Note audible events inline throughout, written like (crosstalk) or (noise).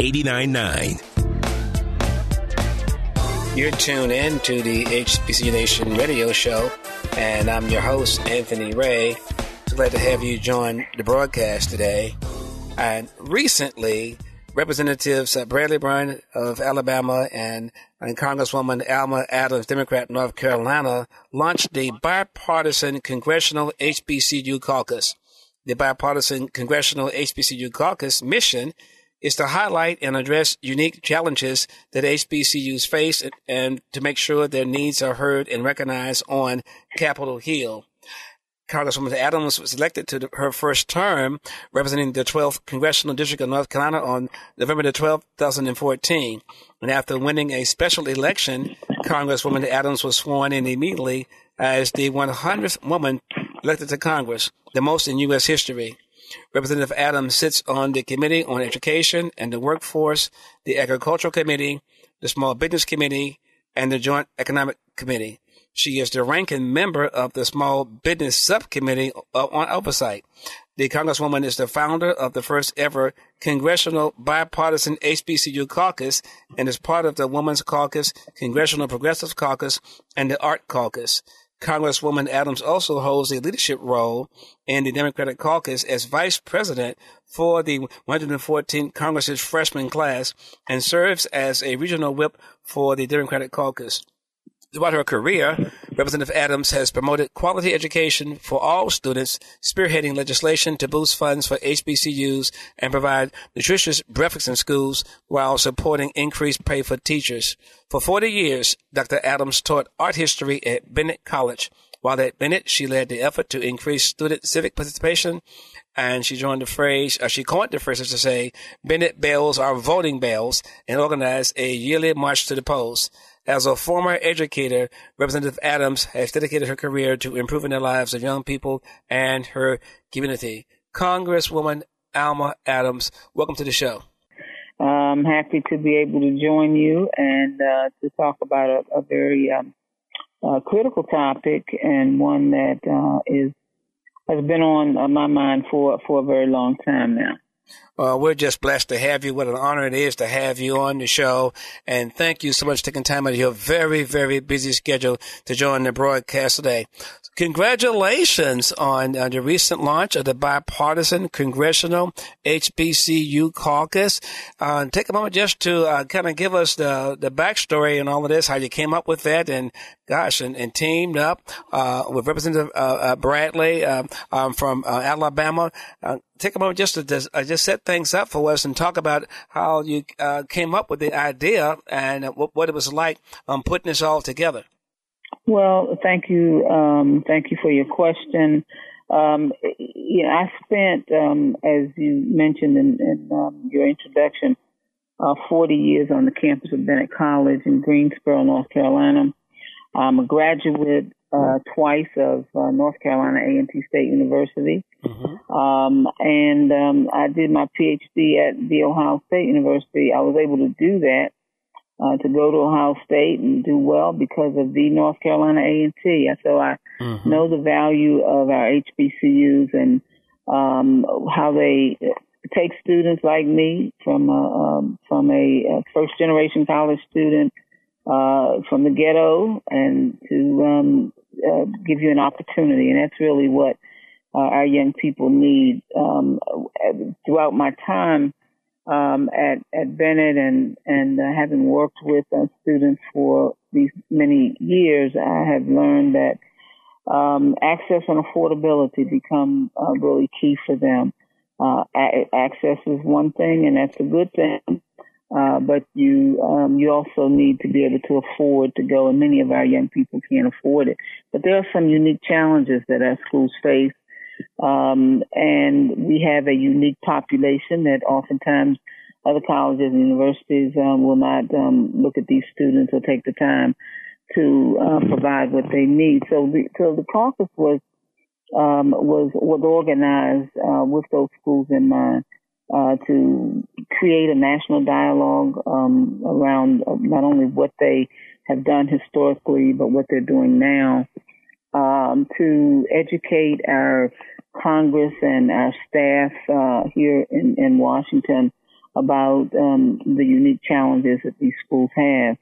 89.9. You're tuned in to the HBCU Nation radio show, and I'm your host, Anthony Ray. So glad to have you join the broadcast today. And recently, Representatives Bradley Byrne of Alabama and, and Congresswoman Alma Adams, Democrat, North Carolina, launched the bipartisan Congressional HBCU Caucus. The bipartisan Congressional HBCU Caucus mission is to highlight and address unique challenges that HBCUs face and, and to make sure their needs are heard and recognized on Capitol Hill. Congresswoman Adams was elected to her first term representing the 12th Congressional District of North Carolina on November the 12th, 2014. And after winning a special election, Congresswoman Adams was sworn in immediately as the 100th woman elected to Congress, the most in U.S. history. Representative Adams sits on the Committee on Education and the Workforce, the Agricultural Committee, the Small Business Committee, and the Joint Economic Committee. She is the ranking member of the Small Business Subcommittee uh, on Oversight. The Congresswoman is the founder of the first ever Congressional Bipartisan HBCU Caucus and is part of the Women's Caucus, Congressional Progressive Caucus, and the Art Caucus. Congresswoman Adams also holds a leadership role in the Democratic caucus as vice president for the 114th Congress's freshman class and serves as a regional whip for the Democratic caucus. Throughout her career, Representative Adams has promoted quality education for all students, spearheading legislation to boost funds for HBCUs and provide nutritious breakfast in schools while supporting increased pay for teachers. For 40 years, Dr. Adams taught art history at Bennett College. While at Bennett, she led the effort to increase student civic participation and she joined the phrase, uh, she coined the phrase to say, Bennett bells are voting bells and organized a yearly march to the polls. As a former educator, Representative Adams has dedicated her career to improving the lives of young people and her community. Congresswoman Alma Adams, welcome to the show. I'm happy to be able to join you and uh, to talk about a, a very um, uh, critical topic and one that uh, is has been on uh, my mind for for a very long time now. Uh, we're just blessed to have you. What an honor it is to have you on the show. And thank you so much for taking time out of your very, very busy schedule to join the broadcast today. Congratulations on, on the recent launch of the bipartisan congressional HBCU caucus. Uh, take a moment just to uh, kind of give us the, the backstory and all of this, how you came up with that and gosh, and, and teamed up uh, with Representative uh, uh, Bradley uh, um, from Alabama. take a moment just to just, just set things up for us and talk about how you came up with the idea and what, what it was like um, putting this all together. Well, thank you. Um, thank you for your question. Um, you know, I spent, um, as you mentioned in, in um, your introduction, uh, 40 years on the campus of Bennett College in Greensboro, North Carolina. I'm a graduate uh, twice of uh, North Carolina A&T State University, mm-hmm. um, and um, I did my PhD at the Ohio State University. I was able to do that uh, to go to Ohio State and do well because of the North Carolina A&T. So I mm-hmm. know the value of our HBCUs and um, how they take students like me from a, um, from a, a first generation college student uh, from the ghetto and to um, uh, give you an opportunity. And that's really what uh, our young people need. Um, throughout my time um, at at Bennett and and uh, having worked with students for these many years, I have learned that um, access and affordability become uh, really key for them. Uh, a- access is one thing, and that's a good thing. Uh, but you um, you also need to be able to afford to go, and many of our young people can't afford it. But there are some unique challenges that our schools face um, and we have a unique population that oftentimes other colleges and universities um, will not um, look at these students or take the time to uh, provide what they need. So the, so the caucus was um, was was organized uh, with those schools in mind uh, to create a national dialogue um, around uh, not only what they have done historically, but what they're doing now um, to educate our Congress and our staff uh, here in, in Washington about um, the unique challenges that these schools have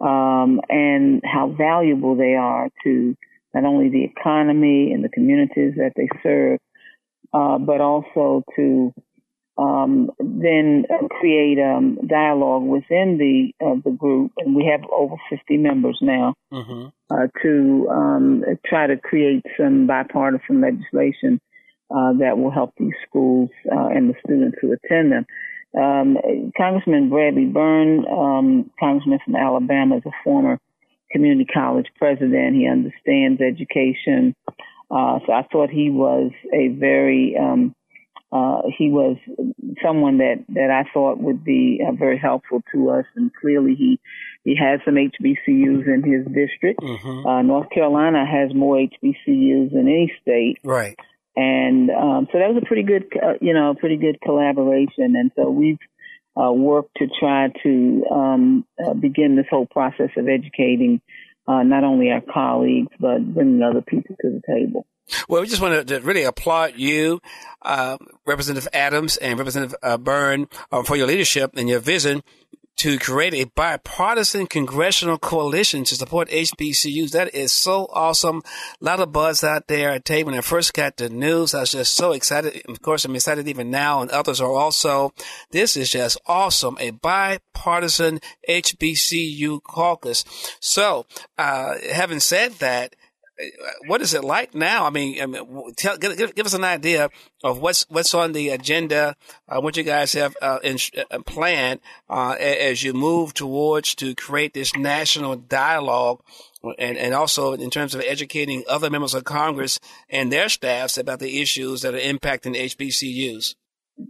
um, and how valuable they are to not only the economy and the communities that they serve, uh, but also to um, then create um, dialogue within the uh, the group, and we have over 50 members now mm-hmm. uh, to um, try to create some bipartisan legislation uh, that will help these schools uh, and the students who attend them. Um, Congressman Bradley Byrne, um, Congressman from Alabama, is a former community college president. He understands education, uh, so I thought he was a very um, uh, he was someone that, that I thought would be uh, very helpful to us, and clearly he he has some HBCUs in his district. Mm-hmm. Uh, North Carolina has more HBCUs than any state, right? And um, so that was a pretty good, uh, you know, pretty good collaboration. And so we've uh, worked to try to um, uh, begin this whole process of educating not only our colleagues but bringing other people to the table. Well, we just want to really applaud you, uh, Representative Adams and Representative uh, Byrne, uh, for your leadership and your vision to create a bipartisan congressional coalition to support HBCUs. That is so awesome. A lot of buzz out there. I tell you, when I first got the news, I was just so excited. Of course, I'm excited even now, and others are also. This is just awesome. A bipartisan HBCU caucus. So, uh, having said that, what is it like now? I mean, I mean tell, give, give, us an idea of what's what's on the agenda, uh, what you guys have uh, in, uh, planned uh, as you move towards to create this national dialogue, and and also in terms of educating other members of Congress and their staffs about the issues that are impacting HBCUs.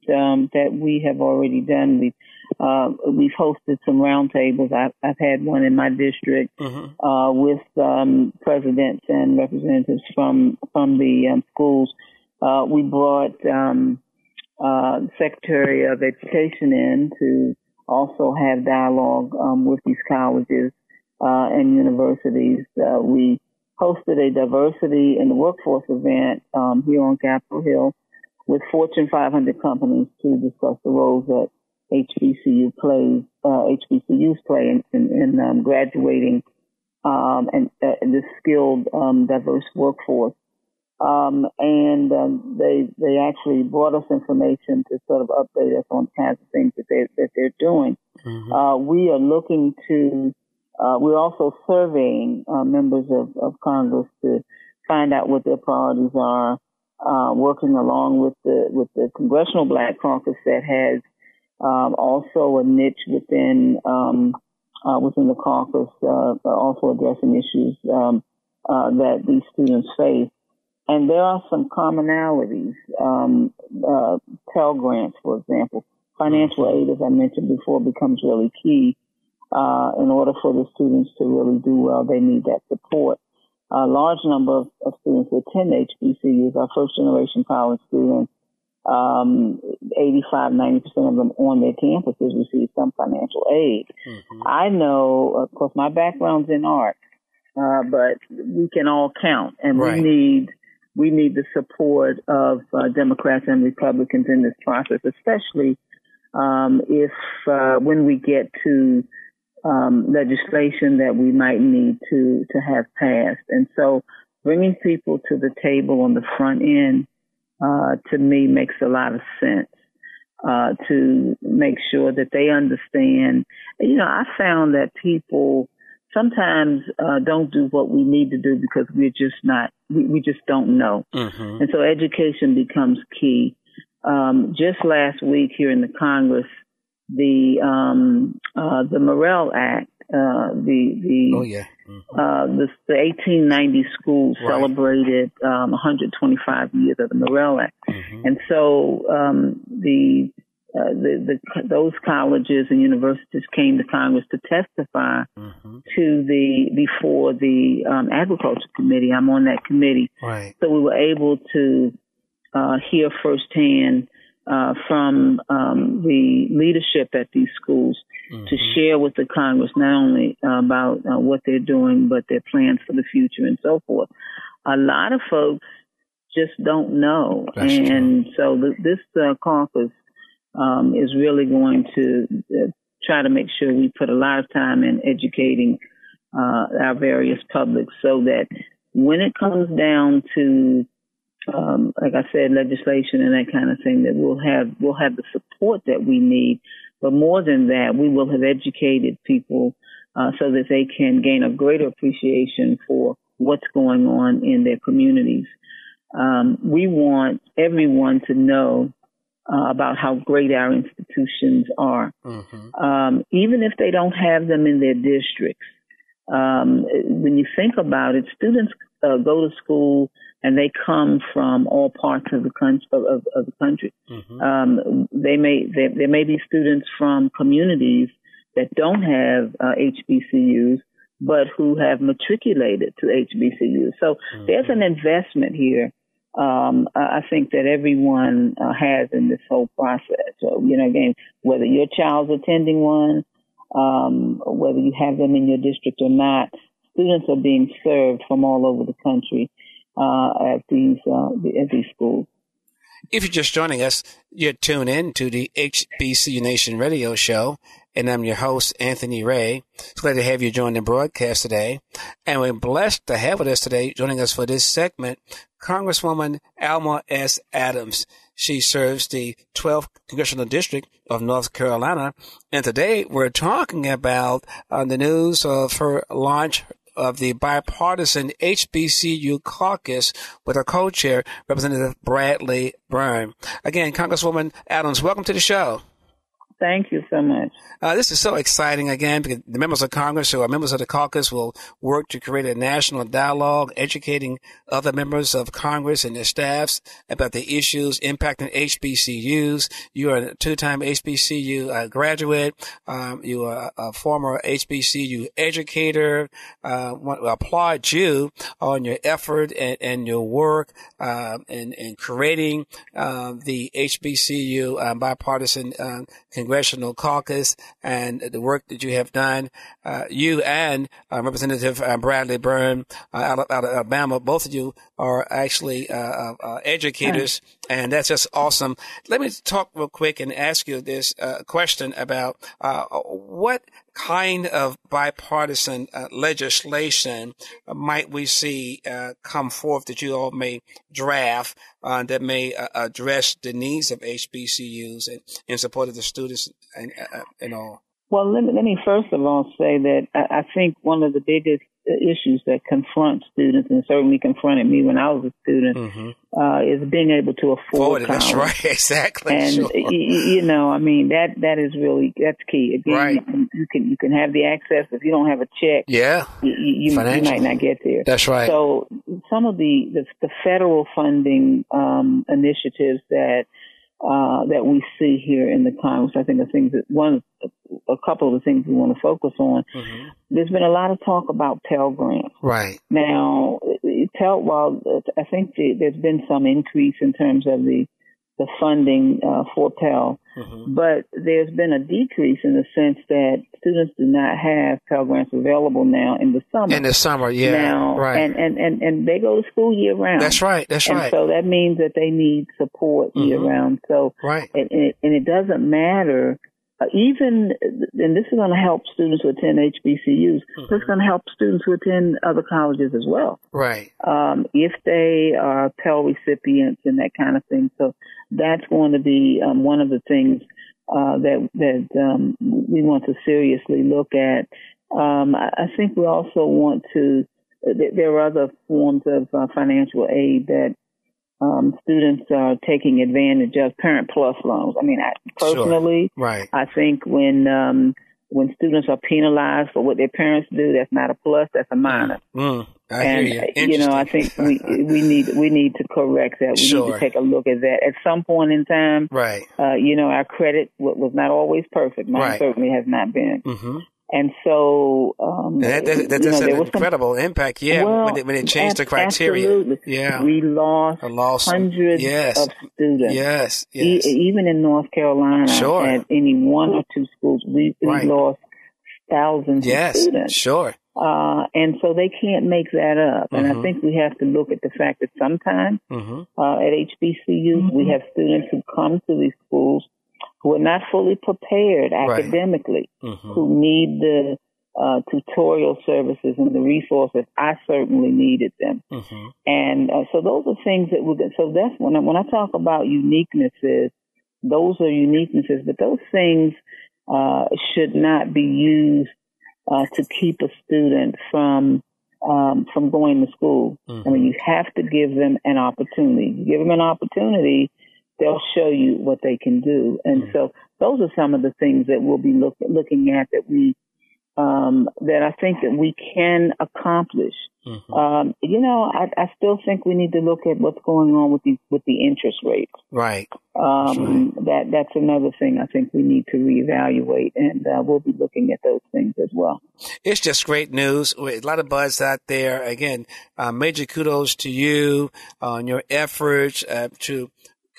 Um, that we have already done. We've uh, we've hosted some roundtables. I've, I've had one in my district mm-hmm. uh, with um, presidents and representatives from from the um, schools. Uh, we brought um, uh, Secretary of Education in to also have dialogue um, with these colleges uh, and universities. Uh, we hosted a diversity in the workforce event um, here on Capitol Hill with Fortune 500 companies to discuss the roles that HBCU plays, uh, HBCUs play in, in, in um, graduating um, and uh, this skilled, um, diverse workforce. Um, and um, they they actually brought us information to sort of update us on kinds of things that they that they're doing. Mm-hmm. Uh, we are looking to. Uh, we're also surveying uh, members of, of Congress to find out what their priorities are. Uh, working along with the with the Congressional Black Caucus that has um, also a niche within um, uh, within the caucus, uh, also addressing issues um, uh, that these students face. And there are some commonalities. Um, uh, Pell Grants, for example, financial aid, as I mentioned before, becomes really key. Uh, in order for the students to really do well, they need that support. A large number of, of students who attend HBCUs are first generation college students um, 85, 90% of them on their campuses receive some financial aid. Mm-hmm. I know, of course, my background's in art, uh, but we can all count and right. we need, we need the support of uh, Democrats and Republicans in this process, especially um, if uh, when we get to um, legislation that we might need to to have passed. And so, bringing people to the table on the front end uh, to me makes a lot of sense. Uh, to make sure that they understand. You know, I found that people sometimes uh, don't do what we need to do because we're just not, we, we just don't know. Mm-hmm. And so education becomes key. Um, just last week here in the Congress, the um, uh, the Morrill Act uh, the the oh yeah mm-hmm. uh, the, the 1890 school right. celebrated um, 125 years of the Morrill Act, mm-hmm. and so um, the, uh, the the those colleges and universities came to Congress to testify mm-hmm. to the before the um, Agriculture Committee. I'm on that committee, right. so we were able to uh, hear firsthand uh, from um, the leadership at these schools mm-hmm. to share with the Congress not only uh, about uh, what they're doing, but their plans for the future and so forth. A lot of folks just don't know, That's and true. so the, this uh, caucus um, is really going to uh, try to make sure we put a lot of time in educating uh, our various publics so that when it comes down to um, like I said, legislation and that kind of thing, that we'll have we'll have the support that we need. But more than that, we will have educated people uh, so that they can gain a greater appreciation for what's going on in their communities. Um, we want everyone to know uh, about how great our institutions are, mm-hmm. um, even if they don't have them in their districts. Um, when you think about it, students uh, go to school and they come from all parts of the country. Of, of the country. Mm-hmm. Um, they may they, there may be students from communities that don't have uh, HBCUs, but who have matriculated to HBCUs. So mm-hmm. there's an investment here um, I think that everyone uh, has in this whole process. So, you know, again, whether your child's attending one, um, whether you have them in your district or not, students are being served from all over the country uh, at these uh, at these schools. If you're just joining us, you're tuned in to the HBCU Nation radio show, and I'm your host, Anthony Ray. It's glad to have you join the broadcast today. And we're blessed to have with us today, joining us for this segment, Congresswoman Alma S. Adams. She serves the 12th Congressional District of North Carolina. And today we're talking about uh, the news of her launch of the bipartisan HBCU caucus with her co-chair, Representative Bradley Byrne. Again, Congresswoman Adams, welcome to the show. Thank you so much. Uh, this is so exciting again because the members of Congress who are members of the caucus will work to create a national dialogue, educating other members of Congress and their staffs about the issues impacting HBCUs. You are a two-time HBCU uh, graduate. Um, you are a former HBCU educator. Uh, want to applaud you on your effort and, and your work um, in, in creating um, the HBCU um, bipartisan um, congressional caucus and the work that you have done. Uh, you and uh, Representative uh, Bradley Byrne uh, out of, out, of, Alabama, both of you are actually uh, uh, educators, and that's just awesome. Let me talk real quick and ask you this question about what kind of bipartisan uh, legislation uh, might we see uh, come forth that you all may draft uh, that may uh, address the needs of HBCUs and in support of the students and, uh, and all? Well, let me, let me first of all say that I, I think one of the biggest issues that confront students and certainly confronted me when I was a student mm-hmm. uh, is being able to afford college. That's right, (laughs) exactly. And sure. y- you know, I mean that that is really that's key. Again, right. you, you, can you can have the access if you don't have a check. Yeah, you, you, you might not get there. That's right. So some of the the, the federal funding um, initiatives that uh, that we see here in the Congress. I think the things that one, a couple of the things we want to focus on. Mm-hmm. There's been a lot of talk about Pell Grants. Right. Now, Pell, while I think there's been some increase in terms of the the funding uh, for Pell, mm-hmm. but there's been a decrease in the sense that students do not have Pell Grants available now in the summer. In the summer, yeah, now, right. And, and, and, and they go to school year round. That's right, that's and right. So that means that they need support mm-hmm. year round. So, right. and, and, it, and it doesn't matter uh, even, and this is going to help students who attend HBCUs, mm-hmm. it's going to help students who attend other colleges as well. Right. Um, if they are Pell recipients and that kind of thing. So that's going to be um, one of the things uh, that that um, we want to seriously look at. Um, I, I think we also want to. There are other forms of uh, financial aid that um, students are taking advantage of Parent Plus loans. I mean, I, personally, sure. right. I think when um, when students are penalized for what their parents do, that's not a plus, that's a minus. Mm, I and hear you. you know, I think we we need we need to correct that. We sure. need to take a look at that at some point in time. Right. Uh, you know, our credit was not always perfect. Mine right. certainly has not been. Mm-hmm. And so, um, that, that, that, that's know, an incredible some, impact. Yeah, well, when, it, when it changed the criteria. Absolutely. Yeah, we lost, lost hundreds yes. of students. Yes, yes. E- even in North Carolina, sure. at any one or two schools, we, we right. lost thousands yes, of students. Sure. Uh, and so they can't make that up. Mm-hmm. And I think we have to look at the fact that sometimes mm-hmm. uh, at HBCUs we have students who come to these schools who are not fully prepared academically, right. mm-hmm. who need the uh, tutorial services and the resources. I certainly needed them, mm-hmm. and uh, so those are things that would. So that's when I, when I talk about uniquenesses. Those are uniquenesses, but those things uh, should not be used uh, to keep a student from um, from going to school. Mm-hmm. I mean, you have to give them an opportunity. You give them an opportunity, they'll show you what they can do. And mm-hmm. so those are some of the things that we'll be look, looking at that we um, that I think that we can accomplish. Mm-hmm. Um, you know, I, I, still think we need to look at what's going on with the with the interest rates. Right. Um, right. That that's another thing I think we need to reevaluate, and uh, we'll be looking at those things as well. It's just great news. A lot of buzz out there. Again, uh, major kudos to you on your efforts uh, to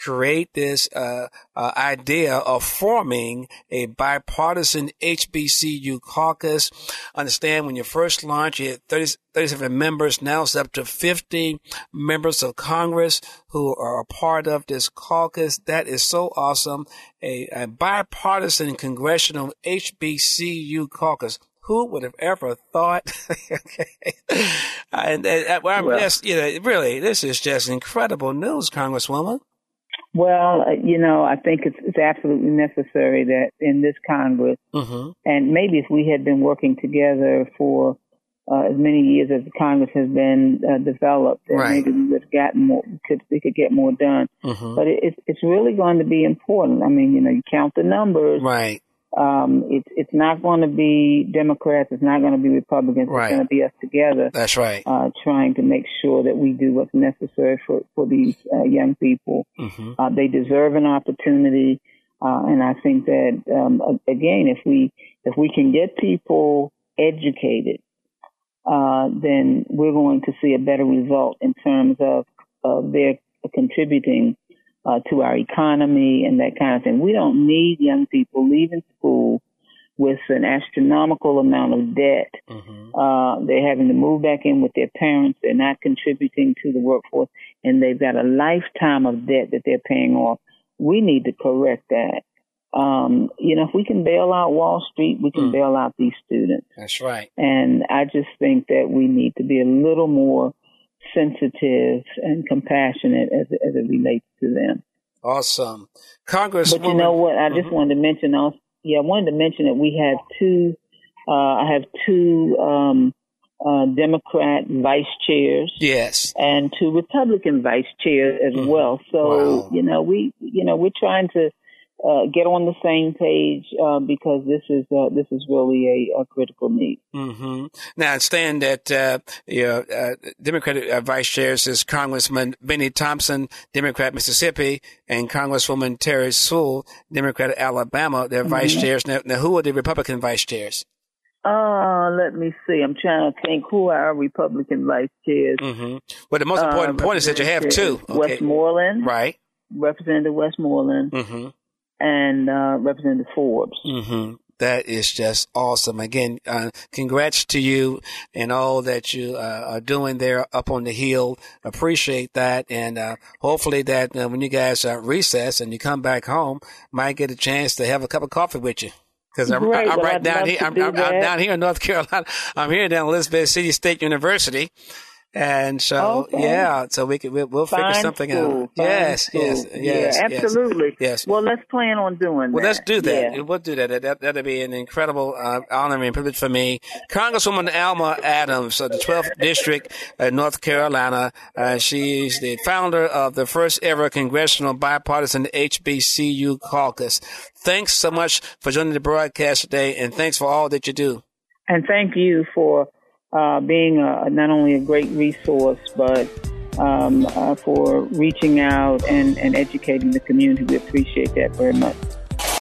create this uh, uh, idea of forming a bipartisan HBCU caucus. Understand when you first launched, you had 30, 37 members. Now it's up to 50 members of Congress who are a part of this caucus. That is so awesome. A, a bipartisan congressional HBCU caucus who would have ever thought? (laughs) and, and well, I'm well, just, you know, really, this is just incredible news, Congresswoman. Well, uh, you know, I think it's, it's absolutely necessary that in this Congress, mm-hmm. and maybe if we had been working together for uh, as many years as Congress has been uh, developed, then right. maybe we would have gotten more, could we could get more done. Mm-hmm. But it, it's it's really going to be important. I mean, you know, you count the numbers, right? Um, it's it's not going to be Democrats. It's not going to be Republicans. Right. It's going to be us together. That's right. Uh, trying to make sure that we do what's necessary for for these uh, young people. Mm-hmm. Uh, they deserve an opportunity, uh, and I think that um, again, if we if we can get people educated, uh, then we're going to see a better result in terms of of their contributing uh, to our economy and that kind of thing. We don't need young people leaving school with an astronomical amount of debt. Mm-hmm. Uh, they're having to move back in with their parents. They're not contributing to the workforce, and they've got a lifetime of debt that they're paying off. We need to correct that. Um, you know, if we can bail out Wall Street, we can mm. bail out these students. That's right. And I just think that we need to be a little more sensitive and compassionate as, as it relates to them. Awesome. Congress. But you know what? I just mm-hmm. wanted to mention also, yeah, I wanted to mention that we have two, uh, I have two, um, uh, Democrat vice chairs. Yes. And two Republican vice chairs as mm-hmm. well. So, wow. you know, we, you know, we're trying to, uh, get on the same page uh, because this is uh, this is really a, a critical need. Mm-hmm. Now, I understand that uh, you know, uh, Democratic uh, vice chairs is Congressman Bennie Thompson, Democrat Mississippi, and Congresswoman Terri Sewell, Democrat Alabama. They're mm-hmm. vice chairs. Now, now, who are the Republican vice chairs? Uh, let me see. I'm trying to think who are our Republican vice chairs. Mm-hmm. Well, the most important point is that you have two. Okay. Westmoreland. Right. Representative Westmoreland. Mm-hmm and uh, Representative Forbes. Mm-hmm. That is just awesome. Again, uh, congrats to you and all that you uh, are doing there up on the hill. Appreciate that. And uh, hopefully that uh, when you guys are recess and you come back home, might get a chance to have a cup of coffee with you. Because I'm, I'm, I'm right down here. I'm, I'm, I'm, down here in North Carolina. I'm here down Elizabeth City State University. And so, okay. yeah, so we can we'll, we'll figure something school, out. Yes, yes, yes, yeah, absolutely. Yes. Well, let's plan on doing that. well, that. let's do that. Yeah. We'll do that. that. That'll be an incredible uh, honor and privilege for me. Congresswoman Alma Adams of the 12th District of North Carolina. Uh, she's the founder of the first ever congressional bipartisan HBCU caucus. Thanks so much for joining the broadcast today, and thanks for all that you do. And thank you for uh, being a, not only a great resource, but um, uh, for reaching out and, and educating the community. We appreciate that very much.